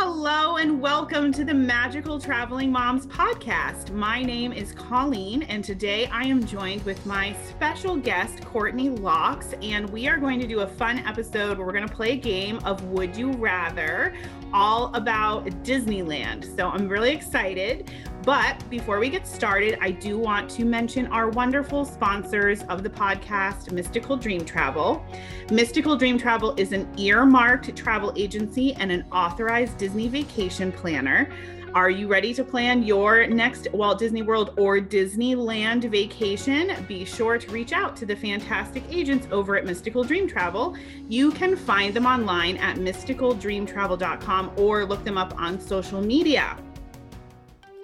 Hello and welcome to the Magical Traveling Moms podcast. My name is Colleen, and today I am joined with my special guest, Courtney Locks, and we are going to do a fun episode where we're going to play a game of Would You Rather, all about Disneyland. So I'm really excited. But before we get started, I do want to mention our wonderful sponsors of the podcast, Mystical Dream Travel. Mystical Dream Travel is an earmarked travel agency and an authorized Disney vacation planner. Are you ready to plan your next Walt Disney World or Disneyland vacation? Be sure to reach out to the fantastic agents over at Mystical Dream Travel. You can find them online at mysticaldreamtravel.com or look them up on social media.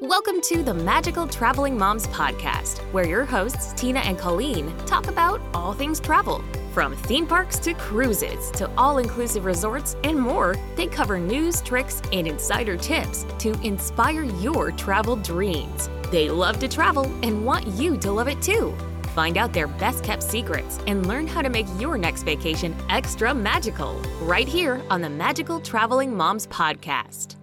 Welcome to the Magical Traveling Moms podcast, where your hosts, Tina and Colleen, talk about all things travel. From theme parks to cruises to all inclusive resorts and more, they cover news, tricks, and insider tips to inspire your travel dreams. They love to travel and want you to love it too. Find out their best kept secrets and learn how to make your next vacation extra magical right here on the Magical Traveling Moms podcast.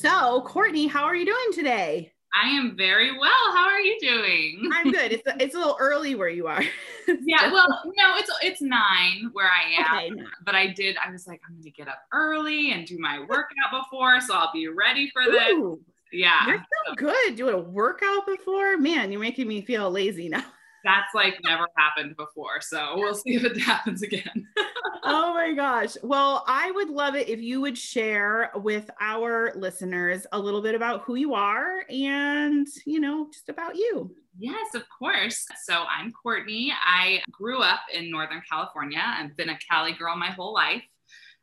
So, Courtney, how are you doing today? I am very well. How are you doing? I'm good. It's a, it's a little early where you are. yeah, well, no, it's it's nine where I am. Okay, but I did. I was like, I'm going to get up early and do my workout before, so I'll be ready for this. Ooh, yeah, you're so good. Doing a workout before, man. You're making me feel lazy now. That's like never happened before, so we'll see if it happens again. oh my gosh. Well, I would love it if you would share with our listeners a little bit about who you are and, you know, just about you. Yes, of course. So I'm Courtney. I grew up in Northern California. I've been a Cali girl my whole life.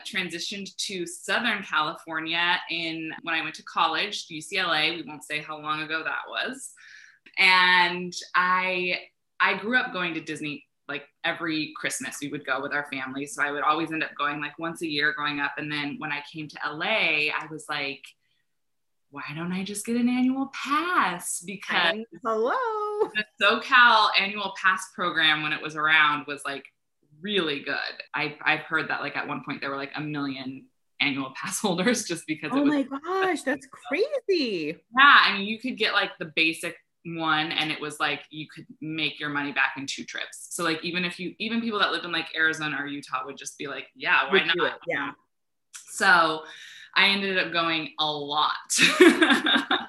Transitioned to Southern California in when I went to college, UCLA. We won't say how long ago that was. And I I grew up going to Disney like every Christmas we would go with our family. So I would always end up going like once a year growing up. And then when I came to LA, I was like, why don't I just get an annual pass? Because hello, the SoCal annual pass program when it was around was like really good. I, I've heard that like at one point there were like a million annual pass holders just because. Oh was, my gosh, that's crazy. Yeah, I mean you could get like the basic one and it was like you could make your money back in two trips. So like even if you even people that lived in like arizona or utah would just be like yeah why not? yeah. So i ended up going a lot.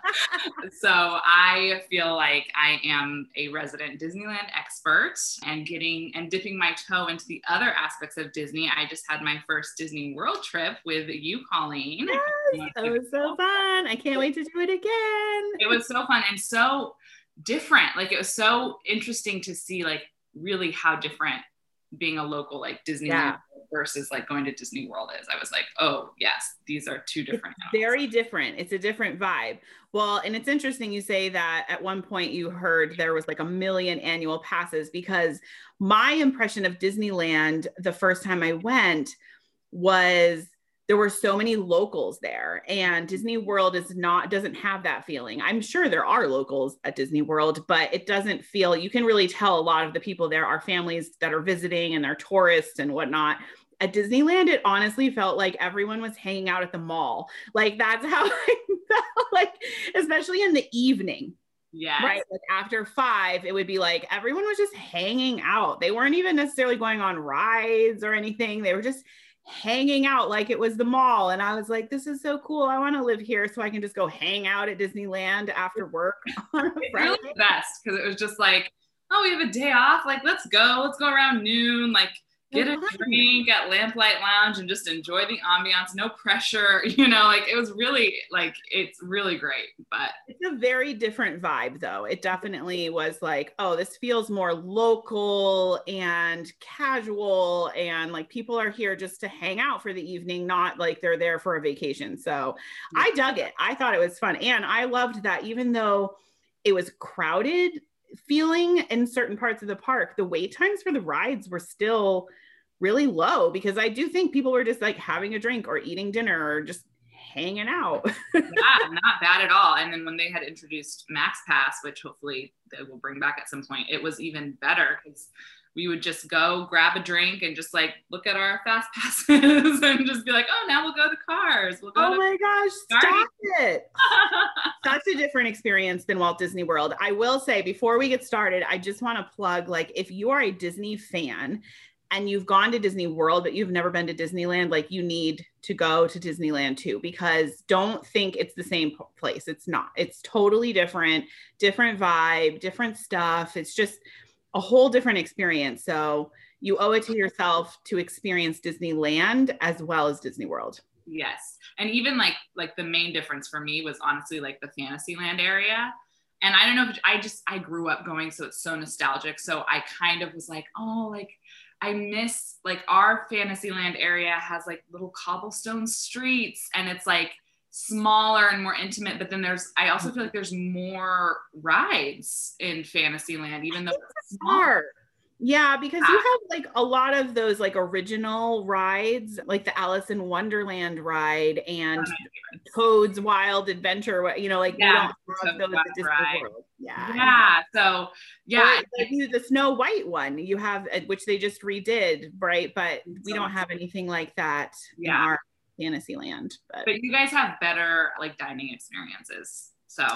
So i feel like i am a resident disneyland expert and getting and dipping my toe into the other aspects of disney. I just had my first disney world trip with you colleen. Yes, that was so fun. I can't wait to do it again. It was so fun and so different. Like it was so interesting to see like really how different being a local like Disney yeah. versus like going to Disney World is. I was like, oh yes, these are two different. It's very different. It's a different vibe. Well, and it's interesting you say that at one point you heard there was like a million annual passes because my impression of Disneyland the first time I went was there were so many locals there and disney mm-hmm. world is not doesn't have that feeling i'm sure there are locals at disney world but it doesn't feel you can really tell a lot of the people there are families that are visiting and they're tourists and whatnot at disneyland it honestly felt like everyone was hanging out at the mall like that's how i felt like especially in the evening yeah. Right. Like after five, it would be like everyone was just hanging out. They weren't even necessarily going on rides or anything. They were just hanging out like it was the mall. And I was like, this is so cool. I want to live here so I can just go hang out at Disneyland after work. it's really the best because it was just like, oh, we have a day off. Like, let's go. Let's go around noon. Like, get a drink at Lamplight Lounge and just enjoy the ambiance. No pressure, you know, like it was really like it's really great. But it's a very different vibe though. It definitely was like, oh, this feels more local and casual and like people are here just to hang out for the evening, not like they're there for a vacation. So I dug it. I thought it was fun. And I loved that even though it was crowded, feeling in certain parts of the park, the wait times for the rides were still really low because I do think people were just like having a drink or eating dinner or just hanging out. yeah, not bad at all. And then when they had introduced Max Pass, which hopefully they will bring back at some point, it was even better because we would just go grab a drink and just like look at our fast passes and just be like, oh, now we'll go to cars. We'll go oh my gosh, stop it. Such a different experience than Walt Disney World. I will say before we get started, I just want to plug like if you are a Disney fan and you've gone to Disney World, but you've never been to Disneyland, like you need to go to Disneyland too, because don't think it's the same place. It's not. It's totally different, different vibe, different stuff. It's just a whole different experience. So you owe it to yourself to experience Disneyland as well as Disney World. Yes. And even like like the main difference for me was honestly like the Fantasyland area. And I don't know I just I grew up going so it's so nostalgic. So I kind of was like, oh, like I miss like our Fantasyland area has like little cobblestone streets and it's like smaller and more intimate. But then there's I also feel like there's more rides in Fantasyland, even though it's small. Smart. Yeah, because you have like a lot of those like original rides, like the Alice in Wonderland ride and Toad's Wild Adventure. You know, like Yeah, we don't have those at Walt Disney World. Yeah. Yeah. So yeah, like, you- the Snow White one you have, uh, which they just redid, right? But we don't have anything like that in Yeah. our Fantasyland. But but you guys have better like dining experiences. So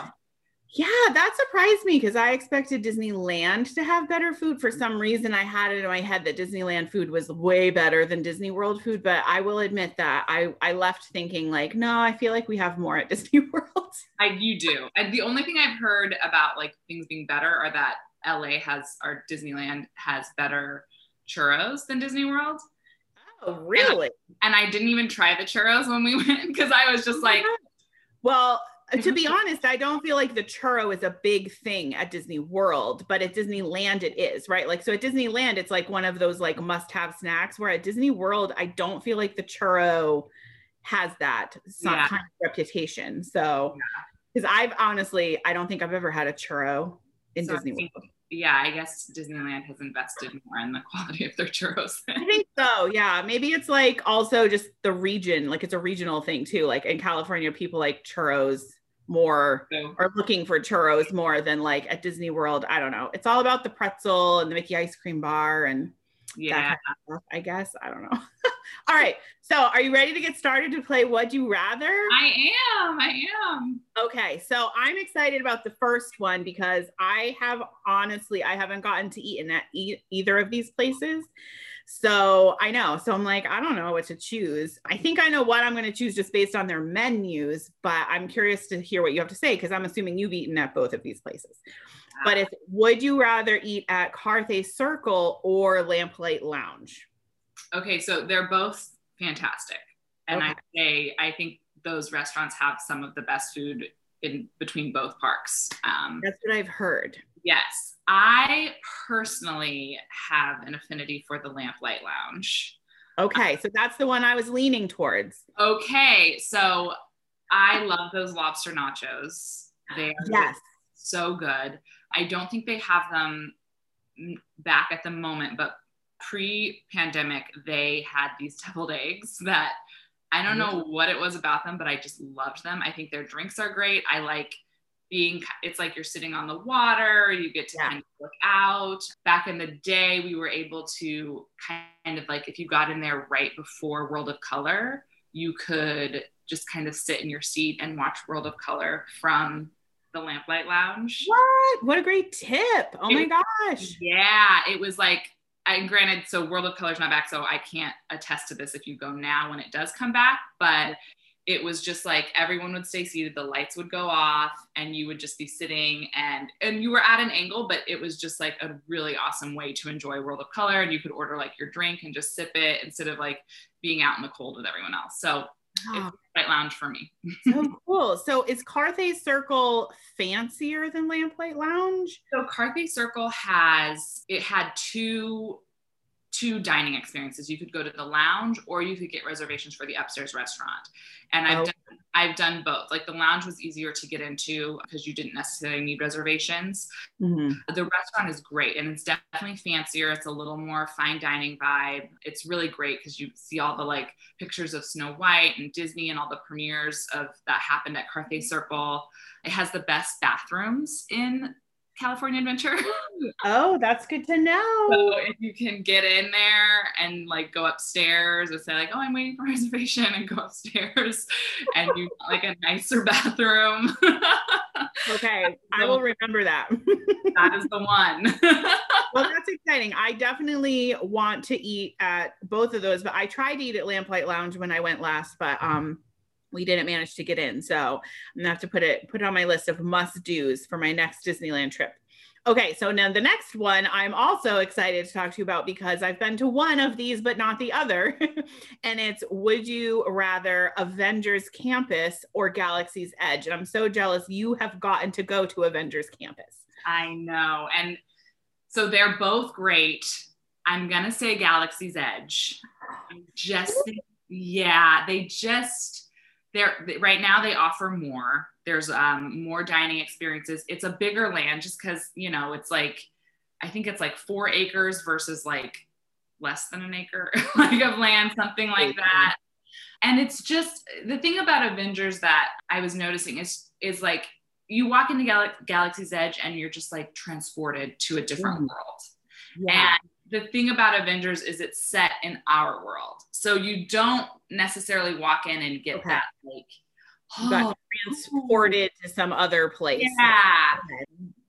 Yeah, that surprised me because I expected Disneyland to have better food. For some reason, I had it in my head that Disneyland food was way better than Disney World food. But I will admit that I I left thinking like, no, I feel like we have more at Disney World. I you do. And the only thing I've heard about like things being better are that LA has or Disneyland has better churros than Disney World. Oh, really? And I didn't even try the churros when we went because I was just oh like, well, to be honest, I don't feel like the churro is a big thing at Disney World, but at Disneyland it is, right? Like so at Disneyland it's like one of those like must-have snacks where at Disney World I don't feel like the churro has that some Yeah. kind of reputation. So cuz I've honestly I don't think I've ever had a churro in So Disney World. yeah, I guess Disneyland has invested more in the quality of their churros. I think so. Yeah, maybe it's like also just the region, like it's a regional thing too. Like in California people like churros more are looking for churros more than like at Disney World. I don't know. It's all about the pretzel and the Mickey ice cream bar and yeah. that kind of stuff, I guess. I don't know. all right. So are you ready to get started to play Would You Rather? I am. I am. Okay. So I'm excited about the first one because I have honestly, I haven't gotten to eat in at e- either of these places. So I know. So I'm like, I don't know what to choose. I think I know what I'm going to choose just based on their menus, but I'm curious to hear what you have to say because I'm assuming you've eaten at both of these places. But if would you rather eat at Carthay Circle or Lamplight Lounge? Okay, so they're both fantastic. And I say I think those restaurants have some of the best food in between both parks. Um, That's what I've heard. yes, I personally have an affinity for the Lamplight Lounge. Okay, so that's the one I was leaning towards. Okay, so I love those lobster nachos. They are Yes. so good. I don't think they have them back at the moment, but pre-pandemic they had these deviled eggs that I don't mm-hmm. know what it was about them, but I just loved them. I think their drinks are great. I like being it's like you're sitting on the water, you get to Yeah. kind of look out. Back in the day, we were able to kind of like if you got in there right before World of Color, you could just kind of sit in your seat and watch World of Color from the Lamplight Lounge. What? What a great tip. Oh my gosh. Yeah, it was like, and granted, so World of Color's not back, so I can't attest to this if you go now when it does come back, but it was just like everyone would stay seated, the lights would go off, and you would just be sitting and and you were at an angle, but it was just like a really awesome way to enjoy World of Color, and you could order like your drink and just sip it instead of like being out in the cold with everyone else. So Oh, right lounge for me. so cool. So is Carthay Circle fancier than Lamplight Lounge? So Carthay Circle has it had two two dining experiences. You could go to the lounge or you could get reservations for the upstairs restaurant. And I've Oh. done I've done both. Like the lounge was easier to get into because you didn't necessarily need reservations. Mm-hmm. The restaurant is great and it's definitely fancier. It's a little more fine dining vibe. It's really great because you see all the like pictures of Snow White and Disney and all the premieres of that happened at Carthay Circle. It has the best bathrooms in California Adventure. oh, that's good to know. So if you can get in there and like go upstairs and say like, oh, I'm waiting for reservation and go upstairs and you want like a nicer bathroom. okay, I will remember that. that is the one. well, that's exciting. I definitely want to eat at both of those, but I tried to eat at Lamplight Lounge when I went last, but um we didn't manage to get in. So I'm gonna have to put it put it on my list of must do's for my next Disneyland trip. Okay, so now the next one I'm also excited to talk to you about because I've been to one of these, but not the other. and it's Would you rather Avengers Campus or Galaxy's Edge? And I'm so jealous you have gotten to go to Avengers Campus. I know. And so they're both great. I'm going to say Galaxy's Edge. I'm just, yeah, they just, they're right now they offer more. There's um, more dining experiences. It's a bigger land just because you know it's like i think it's like four acres versus like less than an acre like of land something like that. And it's just the thing about avengers that i was noticing is is like you walk into Gal- galaxy's edge and you're just like transported to a different mm. world. Yeah. and the thing about Avengers is it's set in our world. So you don't necessarily walk in and get okay. that like oh, transported to some other place. Yeah.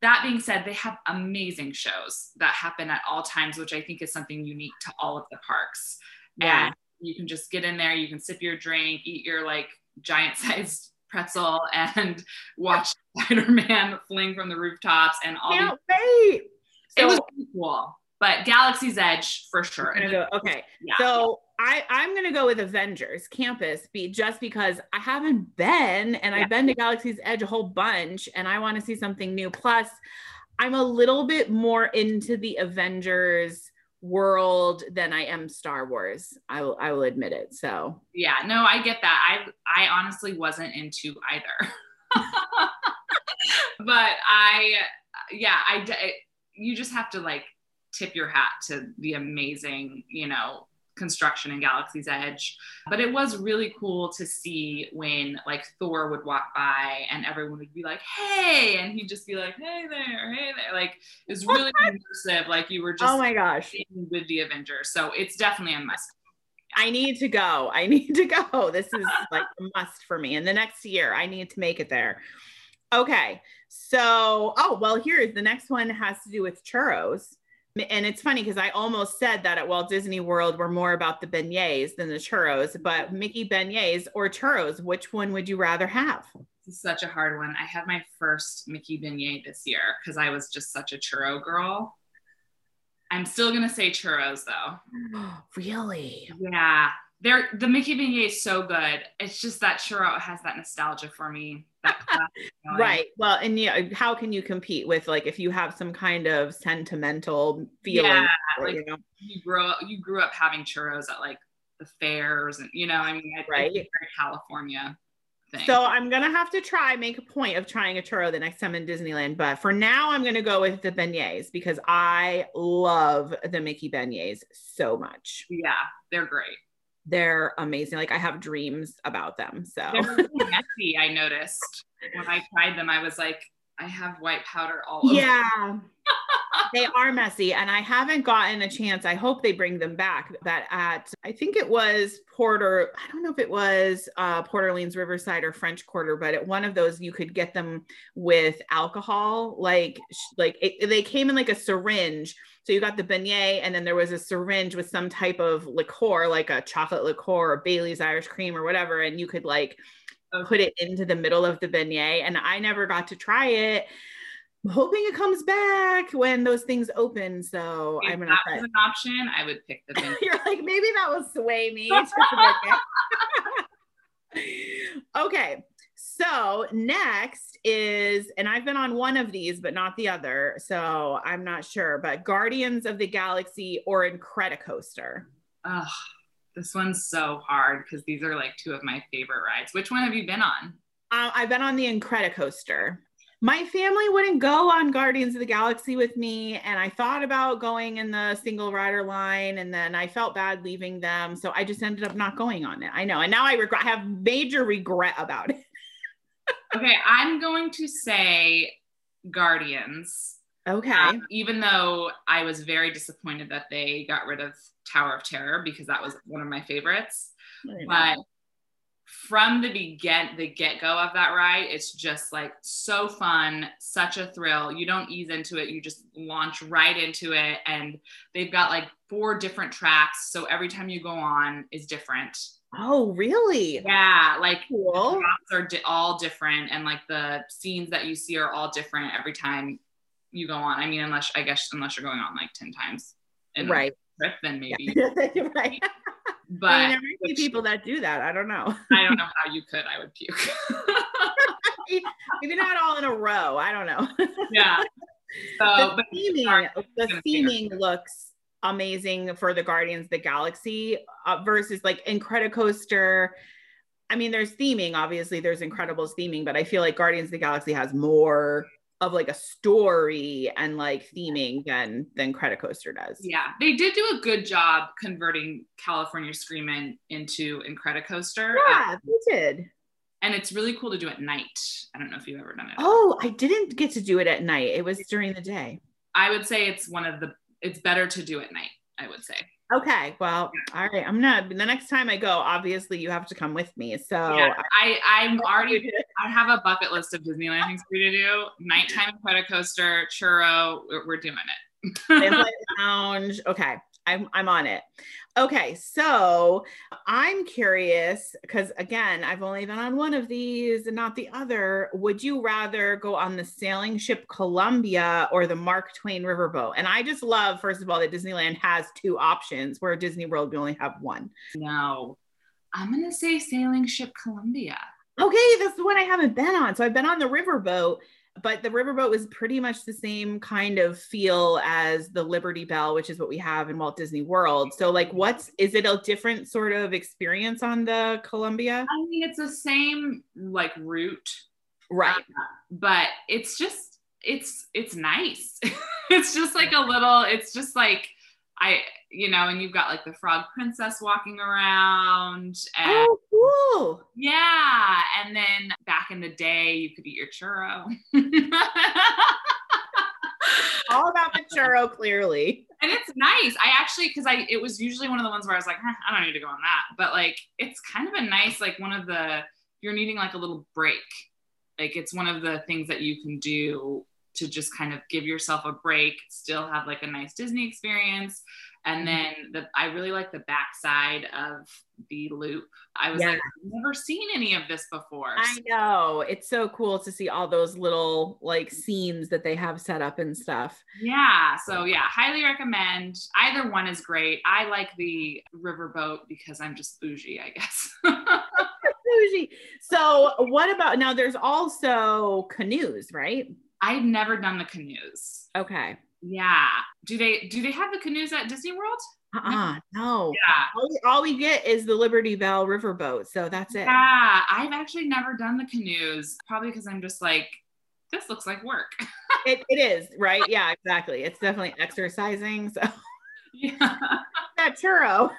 That being said, they have amazing shows that happen at all times, which I think is something unique to all of the parks. Yeah. And you can just get in there, you can sip your drink, eat your like giant sized pretzel, and watch Spider Man fling from the rooftops and all. Can't wait. So, it was cool but Galaxy's Edge for sure. Go, okay, yeah. so I I'm gonna go with Avengers Campus, be just because I haven't been, and yeah. I've been to Galaxy's Edge a whole bunch, and I want to see something new. Plus, I'm a little bit more into the Avengers world than I am Star Wars. I will I will admit it. So yeah, no, I get that. I I honestly wasn't into either. but I yeah, I you just have to like tip your hat to the amazing, you know, construction in Galaxy's Edge. But it was really cool to see when like Thor would walk by and everyone would be like, hey, and he'd just be like, hey there, hey there. Like it was really immersive. Like you were oh just oh my gosh with the Avengers. So it's definitely a must. I need to go. I need to go. This is like a must for me. And the next year, I need to make it there. Okay. So, oh, well, here is the next one has to do with churros and it's funny because I almost said that at Walt Disney World we're more about the beignets than the churros, but Mickey beignets or churros, which one would you rather have? This is such a hard one. I had my first Mickey beignet this year because I was just such a churro girl. I'm still gonna say churros though. really? Yeah. They're the Mickey beignet is so good. It's just that churro has that nostalgia for me right. Well, and yeah, how can you compete with like if you have some kind of sentimental feeling? Yeah, like you, know? you grew up, you grew up having churros at like the fairs, and you know, I mean, I right, California. Thing. So I'm gonna have to try make a point of trying a churro the next time in Disneyland. But for now, I'm gonna go with the beignets because I love the Mickey beignets so much. Yeah, they're great they're amazing. Like I have dreams about them. So really messy. I noticed when I tried them, I was like, I have white powder all over. Yeah. They are messy and I haven't gotten a chance. I hope they bring them back. That at I think it was Porter, I don't know if it was uh Port Orleans Riverside or French Quarter, but at one of those you could get them with alcohol. Like like it, they came in like a syringe so you got the beignet, and then there was a syringe with some type of liqueur, like a chocolate liqueur or Bailey's Irish cream or whatever, and you could like put it into the middle of the beignet. And I never got to try it. I'm hoping it comes back when those things open. So if I'm gonna. That was an option. I would pick the. thing. You're like maybe that will sway me. okay, so next is, and I've been on one of these, but not the other. So I'm not sure, but Guardians of the Galaxy or Incredicoaster. Oh, this one's so hard because these are like two of my favorite rides. Which one have you been on? Uh, I've been on the Incredicoaster. My family wouldn't go on Guardians of the Galaxy with me, and I thought about going in the single rider line, and then I felt bad leaving them, so I just ended up not going on it. I know, and now I regret, I have major regret about it okay, I'm going to say Guardians Okay. Um, even though I was very disappointed that they got rid of Tower of Terror because that was one of my favorites. But from the begin the get-go of that ride it's just like so fun such a thrill. You don't ease into it you just launch right into it and they've got like four different tracks so every time you go on is different. Oh really? Yeah like cool. the are di- all different and like the scenes that you see are all different every time you go on. I mean unless i guess unless you're going on like 10 times right. trip then maybe. Right but I mean, there might be people that do that. I don't know. I don't know how you could. I would puke. Maybe not all in a row. I don't know. yeah. So, the but theming, the theming looks amazing for the Guardians of the Galaxy uh, versus like Incredicoaster. I mean, there's theming. Obviously, there's Incredibles theming, but I feel like Guardians of the Galaxy has more of like a story and like theming than than Credit Coaster does. yeah, they did do a good job converting California Screamin' into Incredicoaster. Yeah, um, they did. and it's really cool to do at night. I don't know if you've ever done it. Oh, I didn't get to do it at night. It was during the day. I would say it's one of the, it's better to do at night, I would say. Okay. Well, all right. I'm not the next time I go, obviously you have to come with me. So yeah, I, I'm already, I- have a bucket list of Disneyland things for you to do. Nighttime Incredicoaster, churro, we're, we're doing it. Lounge. Okay. I'm I'm on it. Okay, so I'm curious because again, I've only been on one of these and not the other. Would you rather go on the sailing ship Columbia or the Mark Twain riverboat? And I just love, first of all, that Disneyland has two options where Disney World we only have one. no, I'm going to say Sailing Ship Columbia. Okay, that's the one I haven't been on. So I've been on the riverboat, but the riverboat was pretty much the same kind of feel as the Liberty Belle, which is what we have in Walt Disney World. So, like, what's is it a different sort of experience on the Columbia? I mean, it's the same like route, Right. Uh, but it's just it's it's nice. it's just like a little. It's just like I you know, and you've got like the Frog Princess walking around, and Oh, cool. yeah, and then back in the day, you could eat your churro. All about the churro, clearly. and it's nice. I actually, because I, it was usually one of the ones where I was like, "Huh, I don't need to go on that. But like, it's kind of a nice, like one of the, you're needing like a little break. Like it's one of the things that you can do to just kind of give yourself a break, still have like a nice Disney experience. And mm-hmm. then the, I really like the backside of the loop. I was Yeah. like, I've never seen any of this before. I know. It's so cool to see all those little like scenes that they have set up and stuff. Yeah. So yeah, highly recommend. Either one is great. I like the riverboat because I'm just bougie, I guess. Bougie. So, what about now? There's also canoes, right? I've never done the canoes. Okay. Yeah. Do they do they have the canoes at Disney World? Uh-uh, no. Yeah. All we, all we get is the Liberty Belle riverboat. So that's it. Yeah. I've actually never done the canoes, probably because I'm just like, this looks like work. It, it is, right? Yeah, exactly. It's definitely exercising. So yeah. that churro.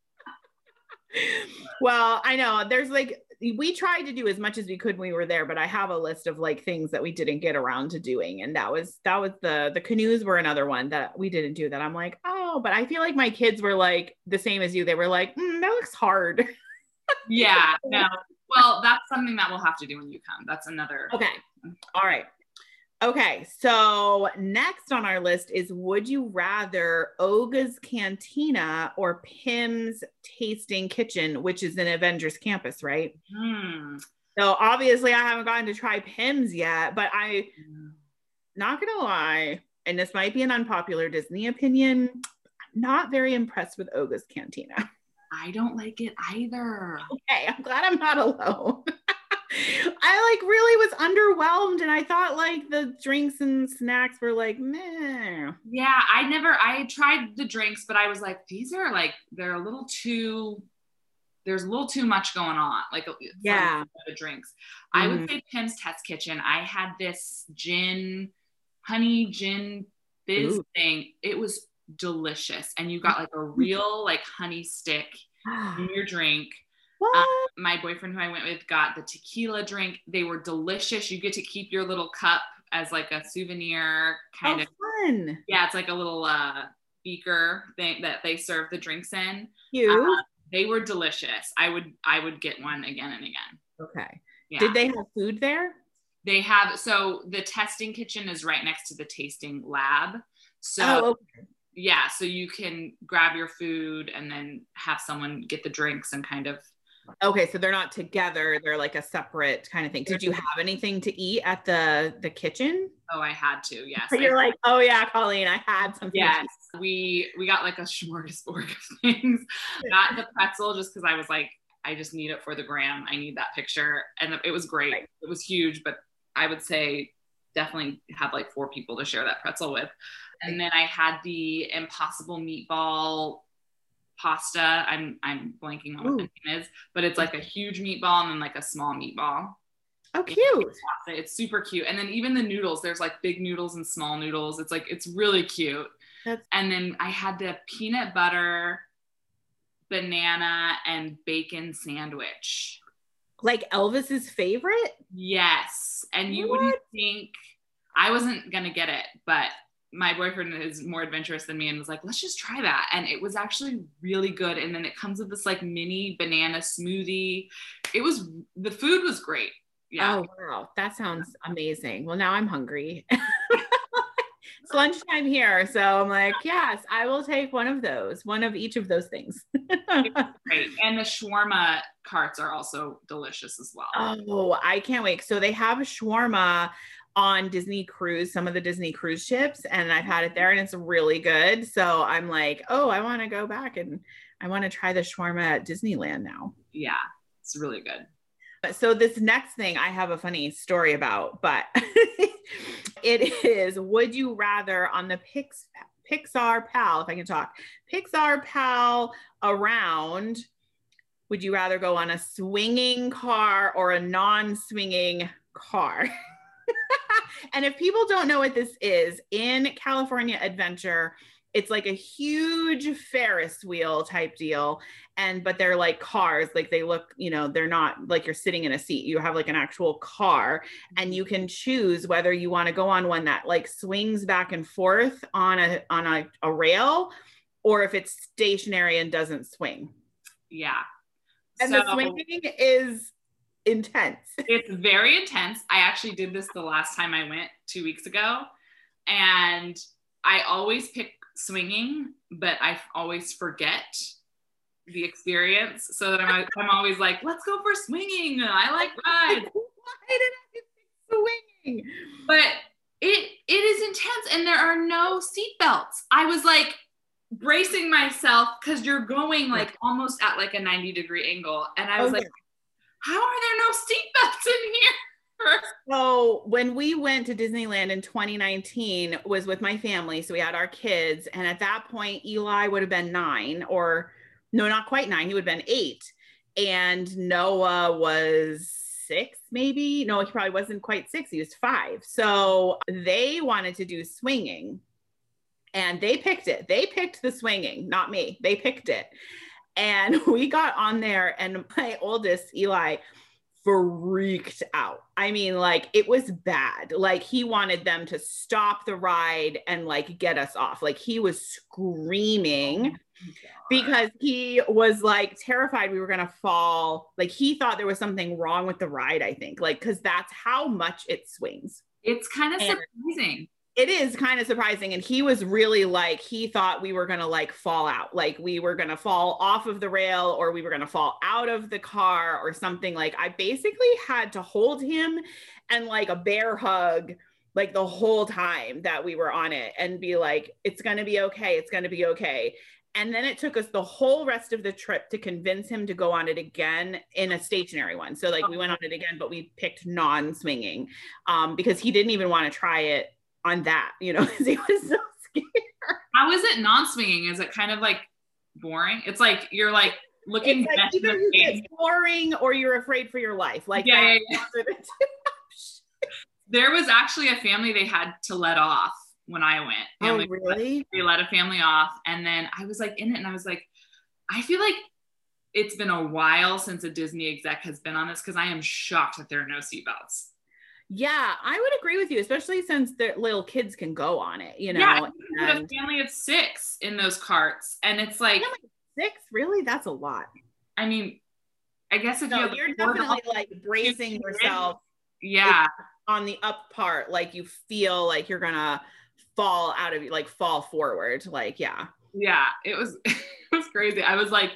well, I know there's like we tried to do as much as we could when we were there, but I have a list of like things that we didn't get around to doing. And that was that was the the canoes were another one that we didn't do that I'm like, oh, but I feel like my kids were like the same as you. They were like, mm, that looks hard. Yeah. No. Well, that's something that we'll have to do when you come. That's another. Okay. All right. Okay. So next on our list is Would you rather Oga's Cantina or Pym's Tasting Kitchen, which is in Avengers Campus, right? Hmm. So obviously I haven't gotten to try Pym's yet, but I not gonna lie, and this might be an unpopular Disney opinion. I'm not very impressed with Oga's Cantina. I don't like it either. Okay, I'm glad I'm not alone. I like really was underwhelmed and I thought like the drinks and snacks were like meh. Yeah, I never I tried the drinks, but I was like, these are like they're a little too there's a little too much going on. Like uh, Yeah. the drinks. I would mm-hmm. say Pym's Test Kitchen. I had this gin, honey gin fizz Ooh. thing. It was delicious. And you got like a real like honey stick in your drink. What? My boyfriend who I went with got the tequila drink. They were delicious. You get to keep your little cup as like a souvenir kind oh, of. Fun. Yeah, it's like a little uh, beaker thing that they serve the drinks in. Cute. Uh, they were delicious. I would I would get one again and again. okay. Yeah. Did they have food there? They have so the testing kitchen is right next to the tasting lab. So oh, okay. yeah, so you can grab your food and then have someone get the drinks and kind of Okay, so they're not together. They're like a separate kind of thing. Did you have anything to eat at the the kitchen? oh I had to, yes. So you're I- like, oh yeah, Colleen, I had something. Yes, we we got like a smorgasbord of things. Not the pretzel, just because I was like, I just need it for the gram. I need that picture, and it was great. Right. It was huge, but I would say definitely have like four people to share that pretzel with. And then I had the impossible meatball pasta. I'm I'm blanking on what the name is, but it's like a huge meatball and then like a small meatball. Oh, cute. Pasta. It's super cute. And then even the noodles, there's like big noodles and small noodles. It's like it's really cute. That's- and then I had the peanut butter, banana, and bacon sandwich. Like Elvis's favorite? Yes. And you What? wouldn't think I wasn't gonna get it, but my boyfriend is more adventurous than me and was like, let's just try that. And it was actually really good. And then it comes with this like mini banana smoothie. It was the food was great. Yeah. Oh wow, that sounds amazing. Well, now I'm hungry. it's lunchtime here, so I'm like, yes, I will take one of those, one of each of those things. Great. And the shawarma carts are also delicious as well. oh, I can't wait. So they have a shawarma on Disney Cruise, some of the Disney cruise ships, and I've had it there, and it's really good. So I'm like, oh, I want to go back and I want to try the shawarma at Disneyland now. Yeah. It's really good. But so this next thing I have a funny story about, but it is would you rather on the Pix, Pixar Pal, if I can talk, Pixar Pal around, would you rather go on a swinging car or a non-swinging car? and if people don't know what this is, in California Adventure, it's like a huge Ferris wheel type deal. And but they're like cars like they look you know they're not like you're sitting in a seat. You have like an actual car and you can choose whether you want to go on one that like swings back and forth on a on a, a rail or if it's stationary and doesn't swing. Yeah. and So- the swinging is intense it's very intense. I actually did this the last time I went two weeks ago, and I always pick swinging, but I always forget the experience. So that I'm, I'm always like, let's go for swinging. I like rides, why did i pick swinging but it it is intense, and there are no seatbelts. I was like bracing myself because you're going like almost at like a 90 degree angle, and I was like, how are there no seatbelts in here? So when we went to Disneyland in 2019 was with my family. So we had our kids. And at that point, Eli would have been nine or no, not quite nine. He would have been eight. And Noah was six, maybe. No, he probably wasn't quite six. He was five. So they wanted to do swinging and they picked it. They picked the swinging, not me. They picked it. And we got on there, and my oldest, Eli, freaked out. I mean, like it was bad. Like he wanted them to stop the ride and like get us off. Like he was screaming oh because he was like terrified we were going to fall. Like he thought there was something wrong with the ride, I think. Like cuz that's how much it swings. It's kind of surprising. It is kind of surprising. And he was really like he thought we were going to like fall out. Like we were going to fall off of the rail or we were going to fall out of the car or something. Like I basically had to hold him and like a bear hug like the whole time that we were on it and be like it's going to be okay. It's going to be okay. And then it took us the whole rest of the trip to convince him to go on it again in a stationary one. So like we went on it again but we picked non-swinging um, because he didn't even want to try it on that you know because he was so scared How is it non-swinging? Is it kind of like boring? It's like you're like looking it's like either the you face. get boring or you're afraid for your life like Yeah, that. yeah, the. Oh, there was actually a family they had to let off when I went. oh Family- really They let a family off, and then I was like in it, and I was like, I feel like it's been a while since a Disney exec has been on this because I am shocked that there are no seatbelts. Yeah, I would agree with you, especially since the little kids can go on it, you know. Yeah, you put a family of six in those carts, and it's like, six, really? That's a lot. I mean, I guess if you No, you're definitely like bracing yourself yeah, on the up part, like you feel like you're gonna fall out of you, like fall forward. Like, yeah. yeah, it was it was crazy. I was like,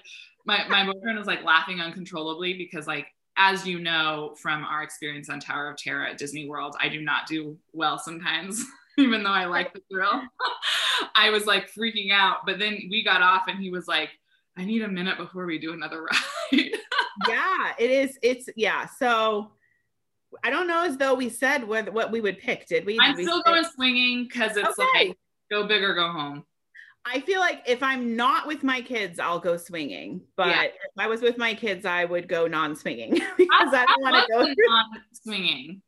my my boyfriend was like laughing uncontrollably because like. As you know from our experience on Tower of Terror at Disney World, I do not do well sometimes, even though I like the thrill. I was like freaking out, but then we got off and he was like, I need a minute before we do another ride. yeah, it is. It's yeah. So I don't know as though we said what what we would pick. Did we? I'm we still say- going swinging because it's Okay. like go big or go home. I feel like if I'm not with my kids, I'll go swinging. But Yeah. if I was with my kids, I would go non-swinging because I don't want to go. was through- the non-swinging?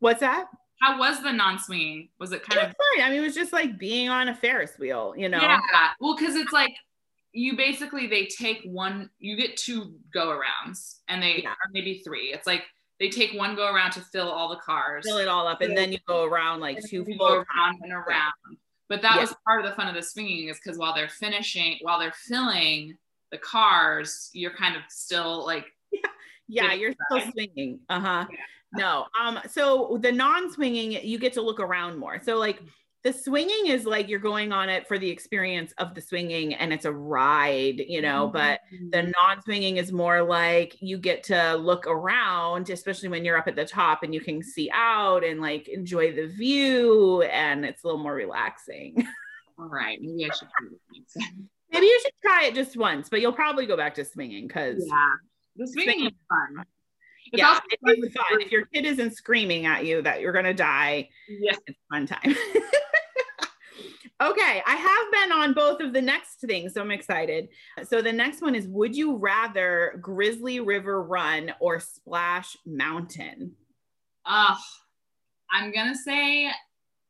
What's that? How was the non-swinging? Was it It kind was of fine. I mean, it was just like being on a Ferris wheel, you know. yeah? Well, because it's like you basically they take one. You get two go arounds, and they Yeah. or maybe three. It's like they take one go around to fill all the cars. Fill it all up, and then you go around like two then you full. go around and around. But that Yeah. was part of the fun of the swinging is because while they're finishing, while they're filling the cars, you're kind of still like Yeah, Big you're still swinging. Uh huh. Yeah. No. Um. So the non-swinging, you get to look around more. So like the swinging is like you're going on it for the experience of the swinging, and it's a ride, you know. But the mm-hmm. non-swinging is more like you get to look around, especially when you're up at the top and you can mm-hmm. see out and like enjoy the view, and it's a little more relaxing. all right, maybe I should. Maybe you should try it just once, but you'll probably go back to swinging because Yeah, the swinging is fun. It's yeah, also it fun is with fun. group. If your kid isn't screaming at you that you're gonna die, Yes. it's a fun time. okay, I have been on both of the next things, so I'm excited. So the next one is would you rather Grizzly River Run or Splash Mountain? Uh, I'm gonna say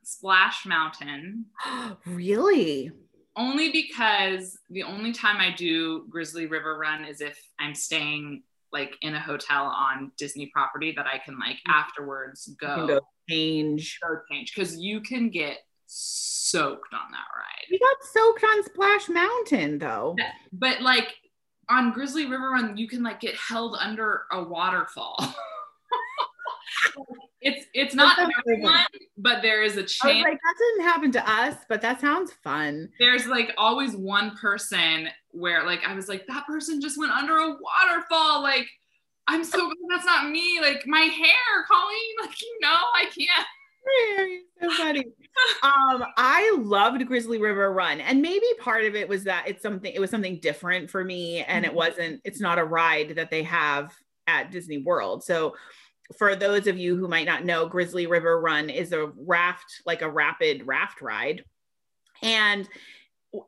Splash Mountain really? only because the only time I do Grizzly River Run is if I'm staying like in a hotel on Disney property that I can like afterwards go go change. go change because you can get soaked on that ride. We got soaked on Splash Mountain though. But like on Grizzly River Run, you can like get held under a waterfall. it's it's not That sounds really everyone, but there is a chance. like, that didn't happen to us, but that sounds fun. There's like always one person where like I was like that person just went under a waterfall. Like I'm so glad that's not me. Like my hair, Colleen. Like you know I can't. So funny. Um, I loved Grizzly River Run, and maybe part of it was that it's something. It was something different for me, and it Mhm. wasn't. It's not a ride that they have at Disney World. So, for those of you who might not know, Grizzly River Run is a raft, like a rapid raft ride, and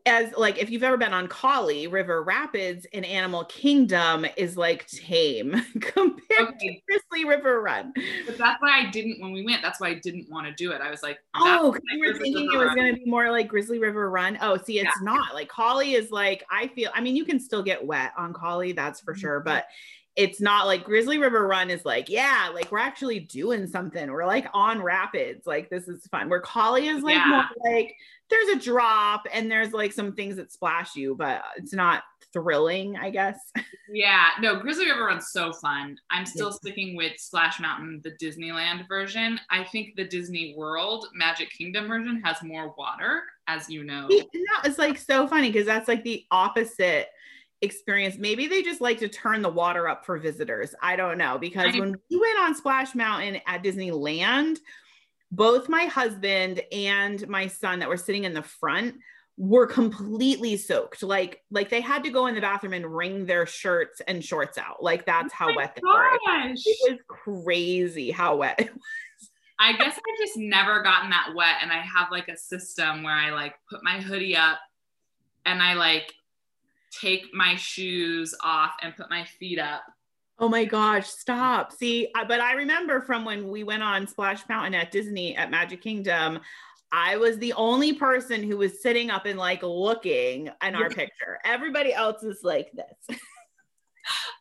as like if you've ever been on Kali River Rapids in Animal Kingdom is like tame compared Okay. to Grizzly River Run. But that's why I didn't when we went. That's why I didn't want to do it. I was like, Oh, you were thinking it was going to be more like Grizzly River Run. Oh, see, it's not. Like Kali is like, I feel, I mean, you can still get wet on Kali, that's for sure, Mhm. but it's not like Grizzly River Run is like, yeah, like we're actually doing something. We're like on rapids. Like this is fun. Where Kali is like Yeah. more like there's a drop and there's like some things that splash you, but it's not thrilling, I guess. Yeah, no, Grizzly River Run's so fun. I'm still Yeah. sticking with Splash Mountain, the Disneyland version. I think the Disney World Magic Kingdom version has more water, as you know. And that was like so funny because that's like the opposite experience. Maybe they just like to turn the water up for visitors. I don't know because I- when we went on Splash Mountain at Disneyland, both my husband and my son that were sitting in the front were completely soaked. Like like they had to go in the bathroom and wring their shirts and shorts out. Like that's how Oh wet they were. Gosh. It was crazy how wet it was. I guess I've just never gotten that wet, and I have like a system where I like put my hoodie up and I like take my shoes off and put my feet up. Oh my gosh, stop. See, but I remember from when we went on Splash Mountain at Disney at Magic Kingdom, I was the only person who was sitting up and like looking in our picture. Everybody else is like this.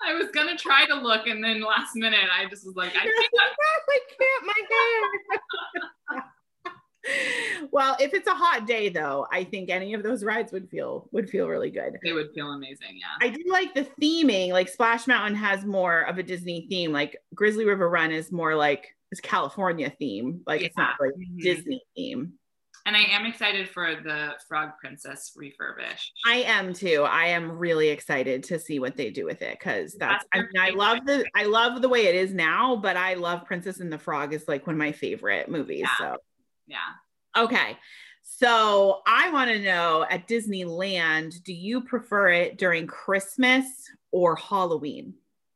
I was gonna try to look, and then last minute, I just was like, I can't. I can't. My hair. well, if it's a hot day though, I think any of those rides would feel would feel really good. They would feel amazing, yeah. I do like the theming. Like Splash Mountain has more of a Disney theme. Like Grizzly River Run is more like it's California theme. Like yeah. it's not like mm-hmm. Disney theme. And I am excited for the Frog Princess refurbish. I am too. I am really excited to see what they do with it because that's, that's I, mean, I love the I love the way it is now, but I love Princess and the Frog is like one of my favorite movies. Yeah. So yeah. Okay. So I want to know at Disneyland, do you prefer it during Christmas or Halloween?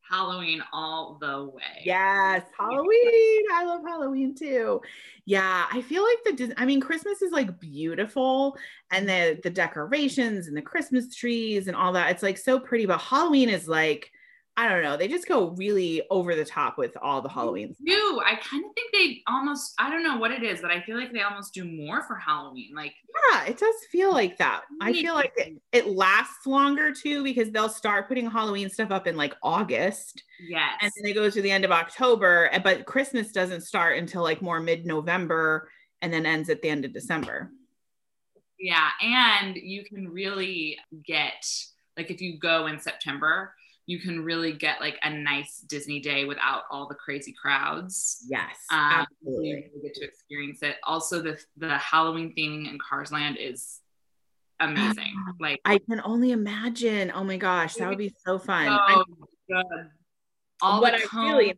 Halloween all the way. Yes, Halloween. I love Halloween too. Yeah, I feel like the I mean Christmas is like beautiful and the the decorations and the Christmas trees and all that. It's like so pretty, but Halloween is like I don't know. They just go really over the top with all the Halloween. Do I kind of think they almost I don't know what it is, but I feel like they almost do more for Halloween. Like yeah, it does feel like that. I feel like it, it lasts longer too because they'll start putting Halloween stuff up in like August. Yes. And then they go to the end of October, but Christmas doesn't start until like more mid-November and then ends at the end of December. Yeah, and you can really get like if you go in September, you can really get like a nice Disney day without all the crazy crowds. Yes, um, absolutely. You get to experience it. Also, the the Halloween theming in Cars Land is amazing. like I can only imagine. Oh my gosh, that would be so fun. So good. All what the I really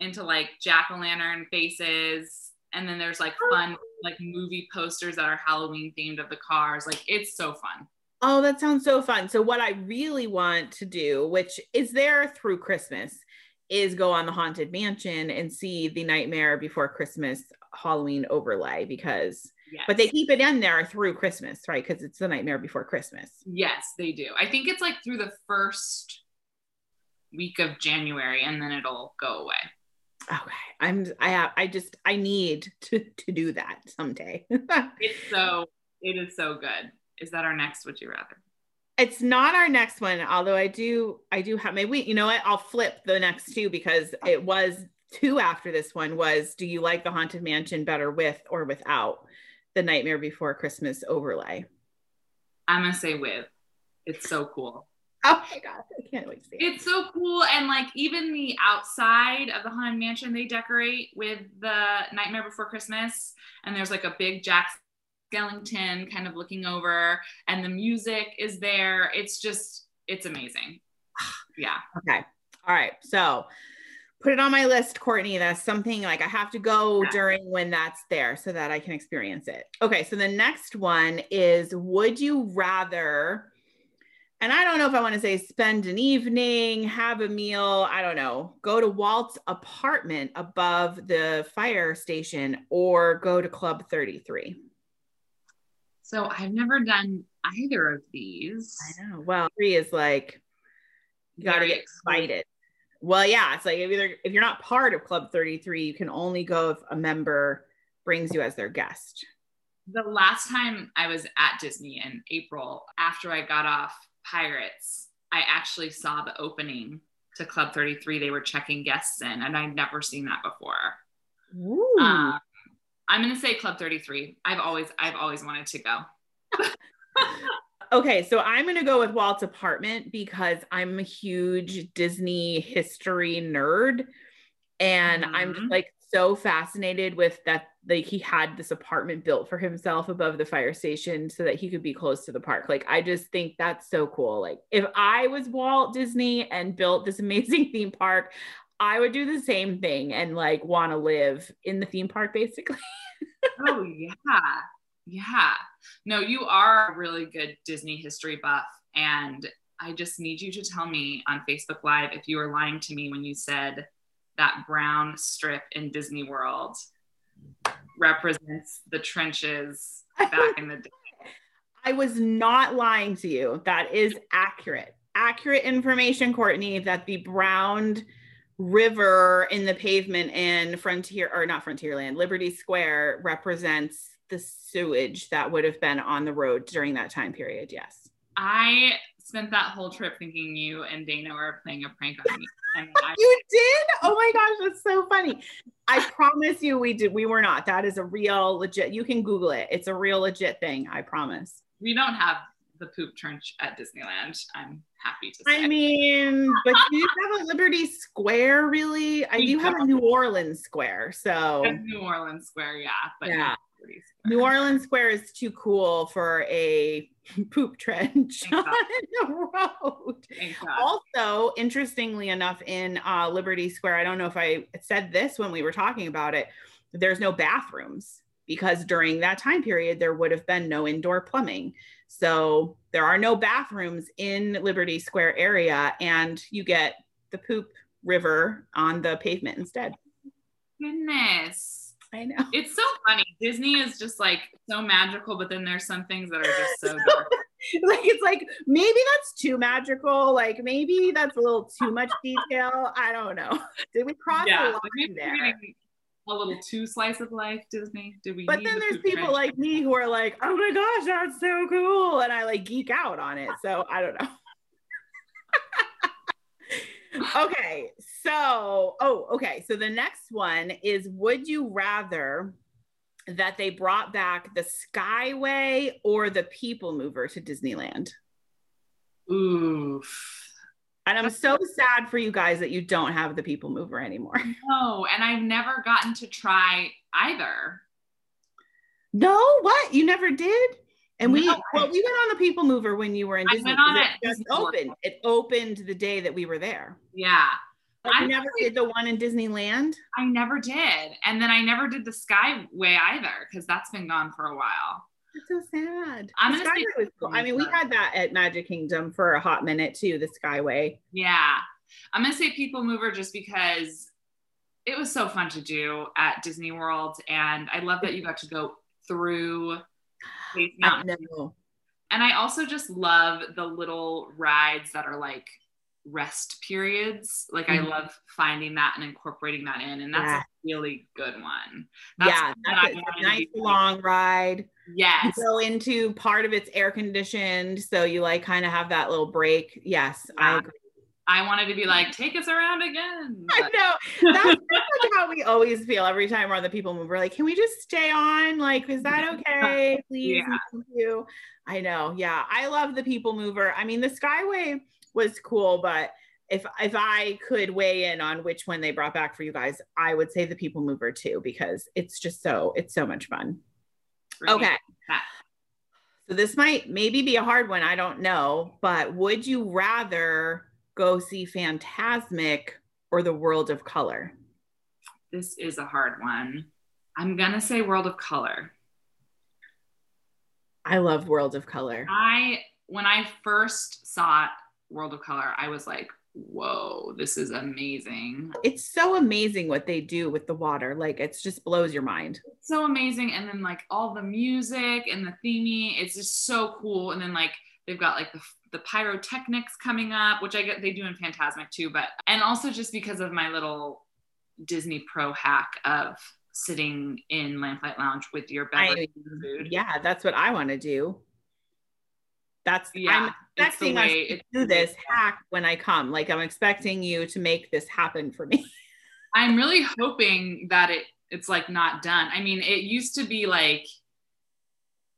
into like jack o' lantern faces, and then there's like fun like movie posters that are Halloween themed of the cars. Like it's so fun. Oh, that sounds so fun. So, what I really want to do, which is there through Christmas, is go on the Haunted Mansion and see the Nightmare Before Christmas Halloween overlay because, yes. but they keep it in there through Christmas, right? Because it's the Nightmare Before Christmas. Yes, they do. I think it's like through the first week of January and then it'll go away. Okay. I'm, I have, I just, I need to, to do that someday. it's so, it is so good is that our next would you rather? It's not our next one, although I do I do have maybe you know what I'll flip the next two because it was two after this one was do you like the haunted mansion better with or without the nightmare before Christmas overlay? I'm gonna say with. It's so cool. Oh my god, I can't wait to see it. It's so cool. And like even the outside of the Haunted Mansion, they decorate with the Nightmare Before Christmas. And there's like a big Jack Skellington kind of looking over, and the music is there. It's just, it's amazing. yeah. Okay. All right. So put it on my list, Courtney. That's something like I have to go during when that's there so that I can experience it. Okay. So the next one is Would you rather? And I don't know if I want to say spend an evening, have a meal, I don't know, go to Walt's apartment above the fire station or go to Club 33. So I've never done either of these. I know. Well, three is like you got to get excited. Well, yeah, it's like if either if you're not part of Club 33, you can only go if a member brings you as their guest. The last time I was at Disney in April, after I got off Pirates, I actually saw the opening to Club 33. They were checking guests in, and I'd never seen that before. Ooh. Um, I'm gonna say Club 33. I've always I've always wanted to go. okay, so I'm gonna go with Walt's apartment because I'm a huge Disney history nerd, and mm-hmm. I'm like so fascinated with that. Like he had this apartment built for himself above the fire station so that he could be close to the park. Like I just think that's so cool. Like if I was Walt Disney and built this amazing theme park, I would do the same thing and like want to live in the theme park basically. oh yeah. Yeah. No, you are a really good Disney history buff and I just need you to tell me on Facebook Live if you were lying to me when you said that brown strip in Disney World represents the trenches back in the day. I was not lying to you. That is accurate. Accurate information, Courtney, that the brown river in the pavement in Frontier or not Frontierland, Liberty Square represents the sewage that would have been on the road during that time period. Yes. I spent that whole trip thinking you and Dana were playing a prank on me. I, you did? Oh my gosh, that's so funny. I promise you we did we were not. That is a real legit. You can Google it. It's a real legit thing. I promise. we don't have the poop trench at Disneyland. I'm happy to say. I mean, but do you have a Liberty Square really? I do have a. New Orleans Square. So New Orleans Square, yeah. But Yeah. not Liberty Square. New Orleans Square is too cool for a poop trench on the road. Also, interestingly enough, in uh, Liberty Square, I don't know if I said this when we were talking about it, there's no bathrooms because during that time period, there would have been no indoor plumbing. So there are no bathrooms in Liberty Square area, and you get the poop river on the pavement instead. Goodness. I know. It's so funny. Disney is just like so magical, but then there's some things that are just so dark. like it's like maybe that's too magical. Like maybe that's a little too much detail. I don't know. Did we cross the line there? A little too slice of life, Disney. Did we But then the there's people trench? like me who are like, oh my gosh, that's so cool. And I like geek out on it. So I don't know. okay. So, oh, okay. So the next one is Would you rather that they brought back the Skyway or the People Mover to Disneyland? Oof. And I'm so sad for you guys that you don't have the People Mover anymore. No, and I've never gotten to try either. No, what? You never did? And we No. well, we went on the People Mover when you were in I Disney. went on it it just World. opened. It opened the day that we were there. Yeah. I'm never really- did the one in Disneyland. I never did. And then I never did the Skyway either because that's been gone for a while. It's so sad. I'm The gonna say Skyway was cool. I mean, we had that at Magic Kingdom for a hot minute too. The Skyway. Yeah. I'm going to say People Mover just because it was so fun to do at Disney World. And I love that you got to go through Space Mountain. know. And I also just love the little rides that are like rest periods. Like Mhm. I love finding that and incorporating that in. And that's Yeah. a really good one. yeah, that's I a, wanted it's to a nice long ride. You Yes. go into part of it's air conditioned, so you like kind of have that little break. Yes, I agree. I wanted to be like, take us around again. I know. That's how we always feel every time we're on the people move. We're like, can we just stay on? Like, is that okay? Please. Yeah. Thank you. I know. Yeah. I love the people mover. I mean, the Skyway was cool, but if if I could weigh in on which one they brought back for you guys, I would say the people mover too, because it's just so it's so much fun. Okay. So this might maybe be a hard one. I don't know, but would you rather go see Fantasmic or the World of Color? This is a hard one. I'm gonna say World of Color. I love World of Color. I when I first saw World of Color, I was like, whoa, this is amazing. It's so amazing what they do with the water. Like it's just blows your mind. It's so amazing. And then like all the music and the theming, it's just so cool. And then like they've got like the the pyrotechnics coming up, which I get they do in Fantasmic too, but and also just because of my little Disney Pro hack of sitting in Lamplight Lounge with your beverage I- food. Yeah, that's what I want to do. That's Yeah, I'm expecting us to do this hack when I come. Like I'm expecting you to make this happen for me. I'm really hoping that it it's like not done. I mean, it used to be like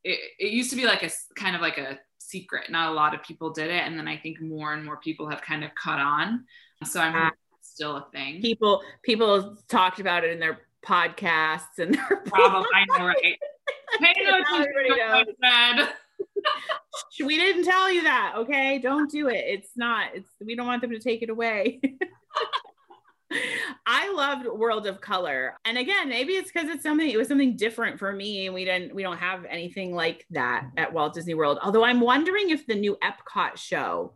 it, it used to be like a kind of like a secret. Not a lot of people did it, and then I think more and more people have kind of caught on. So I'm ah. it's still a thing. People people talked about it in their podcasts and their Probably, I know, right? Pay no attention everybody to what I said. we didn't tell you that okay? Don't do it. It's not it's we don't want them to take it away. I loved world of color. And again maybe it's because it's something it was something different for me and we didn't we don't have anything like that at walt disney world. Although i'm wondering if the new epcot show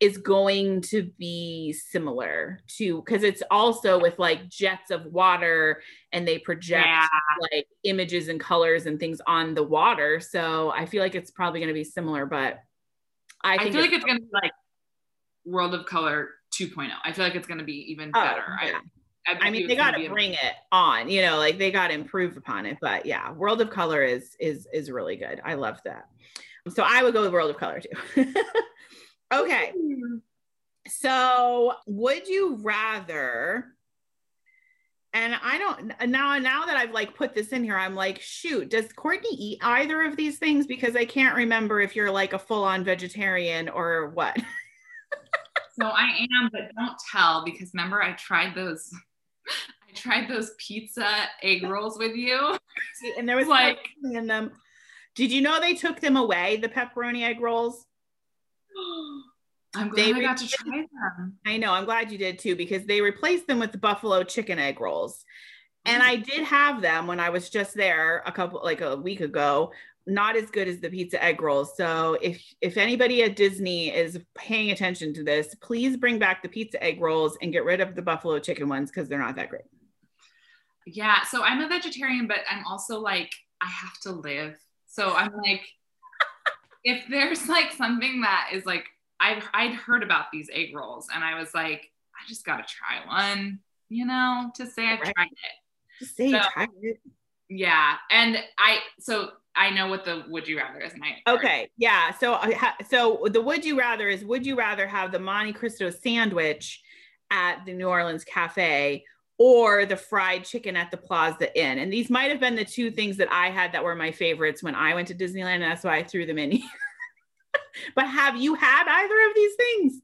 is going to be similar to because it's also with like jets of water and they project Yeah. like images and colors and things on the water. So I feel like it's probably going to be similar, but I, I feel like it's gonna be like World of Color 2.0. I feel like it's gonna be even Oh, better. yeah. I, I bet mean they got to bring it on, you know, like they got to improve upon it. But yeah, World of Color is is is really good. I love that. So I would go with World of Color too. Okay. So, would you rather? And I don't now. Now that I've like put this in here, I'm like, shoot, does Courtney eat either of these things? Because I can't remember if you're like a full-on vegetarian or what. so I am, but don't tell because remember I tried those. I tried those pizza egg rolls with you, and there was like in them. Did you know they took them away? The pepperoni egg rolls. I'm glad they I got to try them. I know. I'm glad you did too because they replaced them with the buffalo chicken egg rolls. And mm. I did have them when I was just there a couple like a week ago. Not as good as the pizza egg rolls. So if if anybody at Disney is paying attention to this, please bring back the pizza egg rolls and get rid of the buffalo chicken ones because they're not that great. Yeah. So I'm a vegetarian, but I'm also like I have to live. So I'm like, if there's like something that is like I'd, I'd heard about these egg rolls and I was like, I just got to try one, you know, to say I've tried it. Just say so, you tried it. Yeah. And I, so I know what the would you rather is. My okay. Yeah. So, uh, so the would you rather is would you rather have the Monte Cristo sandwich at the New Orleans Cafe or the fried chicken at the Plaza Inn? And these might have been the two things that I had that were my favorites when I went to Disneyland. And that's why I threw them in here. but have you had either of these things?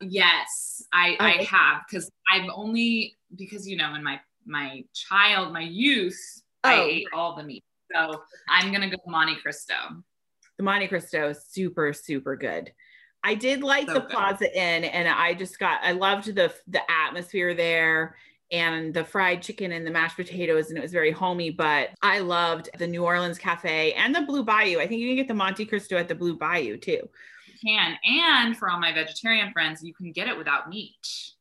Yes, I, okay. I have because I've only because you know in my my child my youth oh. I ate all the meat. So I'm gonna go Monte Cristo. The Monte Cristo is super super good. I did like so the good. Plaza Inn, and I just got I loved the the atmosphere there and the fried chicken and the mashed potatoes, and it was very homey. But I loved the New Orleans Cafe and the Blue Bayou. I think you can get the Monte Cristo at the Blue Bayou too. You can, and for all my vegetarian friends, you can get it without meat.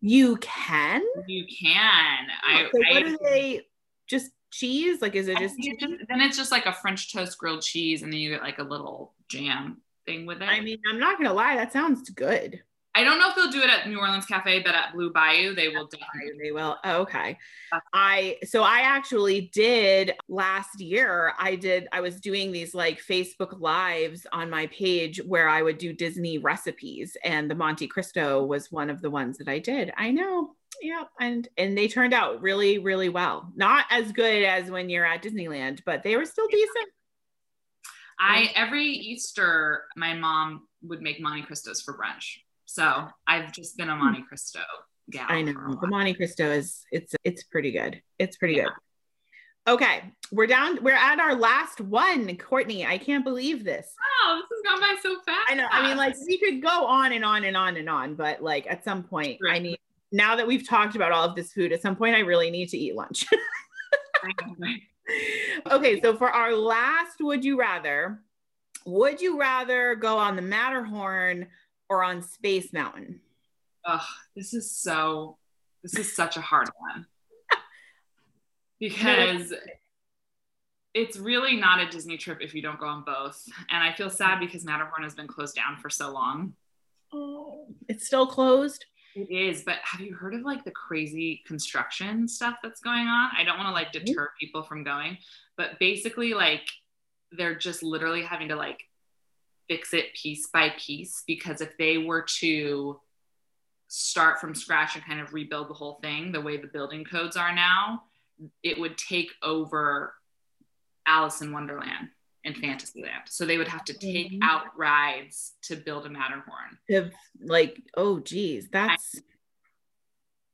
You can. You can. Oh, I, so what I, are they? Just cheese? Like, is it just, it's just? Then it's just like a French toast grilled cheese, and then you get like a little jam thing with it. I mean, I'm not gonna lie, that sounds good. I don't know if they'll do it at New Orleans Cafe, but at Blue Bayou, they will definitely. They will. Oh, okay. I so I actually did last year. I did. I was doing these like Facebook lives on my page where I would do Disney recipes, and the Monte Cristo was one of the ones that I did. I know. Yeah, and and they turned out really, really well. Not as good as when you're at Disneyland, but they were still decent. I every Easter, my mom would make Monte Cristos for brunch. So I've just been a hmm. Monte Cristo gal. I know the Monte Cristo is it's it's pretty good. It's pretty yeah. good. Okay, we're down. We're at our last one, Courtney. I can't believe this. Wow, this has gone by so fast. I know. I mean, like we could go on and on and on and on, but like at some point, right. I need. Now that we've talked about all of this food, at some point, I really need to eat lunch. okay, so for our last, would you rather? Would you rather go on the Matterhorn or on Space Mountain? Oh, this is so, this is such a hard one. because it's really not a Disney trip if you don't go on both. And I feel sad because Matterhorn has been closed down for so long. Oh, it's still closed? It is, but have you heard of like the crazy construction stuff that's going on? I don't want to like mm-hmm. deter people from going, but basically, like, they're just literally having to like fix it piece by piece because if they were to start from scratch and kind of rebuild the whole thing the way the building codes are now, it would take over Alice in Wonderland and Fantasyland. So they would have to take mm-hmm. out rides to build a Matterhorn. If like, oh geez, that's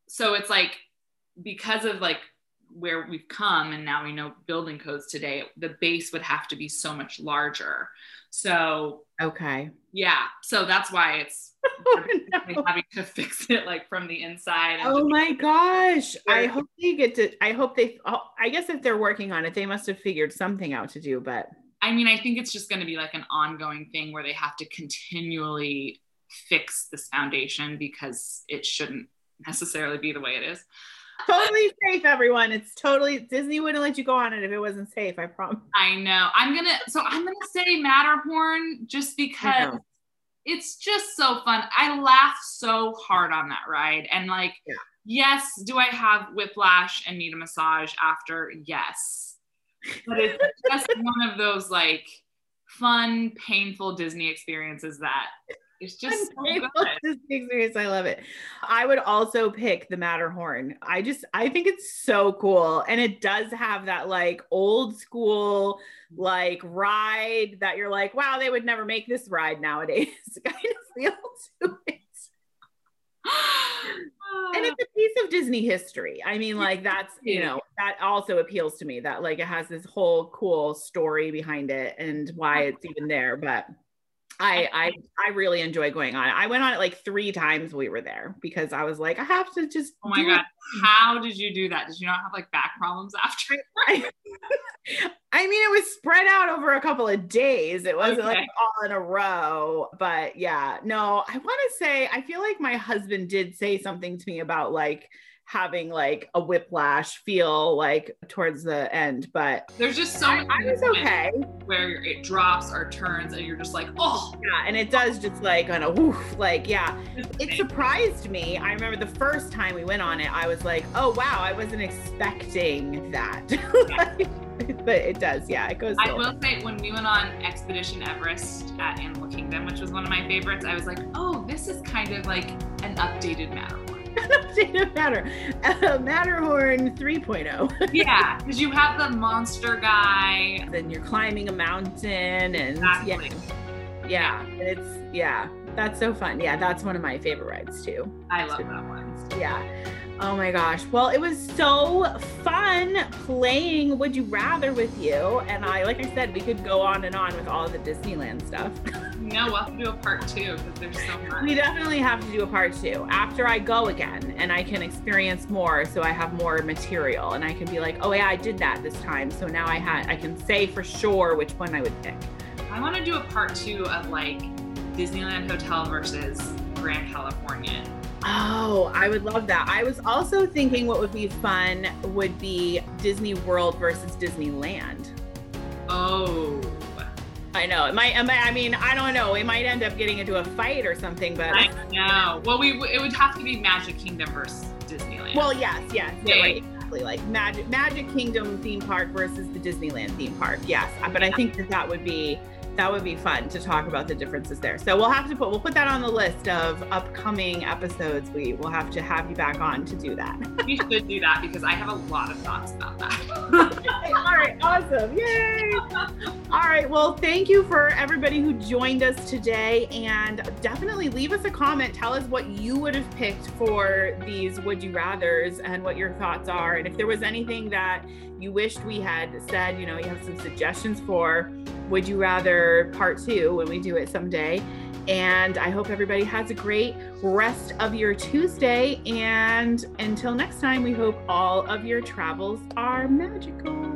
so it's like because of like where we've come and now we know building codes today, the base would have to be so much larger. So okay, yeah. So that's why it's oh, no. having to fix it like from the inside. Oh my gosh! I hope they get to. I hope they. Oh, I guess if they're working on it, they must have figured something out to do. But I mean, I think it's just going to be like an ongoing thing where they have to continually fix this foundation because it shouldn't necessarily be the way it is totally safe, everyone. It's totally Disney wouldn't let you go on it if it wasn't safe. I promise. I know. I'm gonna. So I'm gonna say Matterhorn just because mm-hmm. it's just so fun. I laugh so hard on that ride, and like, yeah. yes, do I have whiplash and need a massage after? Yes, but it's just one of those like fun, painful Disney experiences that It's just so Disney experience. I love it. I would also pick the Matterhorn. I just I think it's so cool. And it does have that like old school like ride that you're like, wow, they would never make this ride nowadays. kind of feel to it. and it's a piece of Disney history. I mean, like that's you know that also appeals to me that like it has this whole cool story behind it and why uh-huh. it's even there. But I I I really enjoy going on it. I went on it like three times we were there because I was like, I have to just. Oh my god! It. How did you do that? Did you not have like back problems after? I, I mean, it was spread out over a couple of days. It wasn't okay. like all in a row. But yeah, no, I want to say I feel like my husband did say something to me about like having like a whiplash feel like towards the end but there's just so I, I was okay. where it drops or turns and you're just like oh. Yeah and it does just like on a woof like yeah. It surprised me. I remember the first time we went on it i was like oh wow i wasn't expecting that. But it does yeah it goes i will say when we went on expedition everest at animal kingdom which was one of my favorites i was like oh this is kind of like an updated map updated matter. Uh, matterhorn 3.0 yeah because you have the monster guy. Then you're climbing a mountain and exactly. yeah yeah it's yeah that's so fun. Yeah that's one of my favorite rides too. I love that one. yeah Oh my gosh. Well, it was so fun playing Would You Rather with you. And I, like I said, we could go on and on with all the Disneyland stuff. no, we'll have to do a part two because there's so much. We definitely have to do a part two after I go again and I can experience more. So I have more material and I can be like, oh yeah, I did that this time. So now I had, I can say for sure which one I would pick. I want to do a part two of like Disneyland Hotel versus Grand California Oh, I would love that. I was also thinking what would be fun would be Disney World versus Disneyland. Oh. I know. It might, I mean, I don't know. We might end up getting into a fight or something, but I know. Well, we it would have to be Magic Kingdom versus Disneyland. Well, yes, yes. Yeah, right. Exactly. Like Magic Magic Kingdom theme park versus the Disneyland theme park. Yes. But I think that that would be that would be fun to talk about the differences there. So we'll have to put we'll put that on the list of upcoming episodes. We will have to have you back on to do that. we should do that because I have a lot of thoughts about that. All right, awesome. Yay. All right. Well, thank you for everybody who joined us today and definitely leave us a comment. Tell us what you would have picked for these would you rathers and what your thoughts are. And if there was anything that you wished we had said, you know, you have some suggestions for would You Rather Part Two when we do it someday. And I hope everybody has a great rest of your Tuesday. And until next time, we hope all of your travels are magical.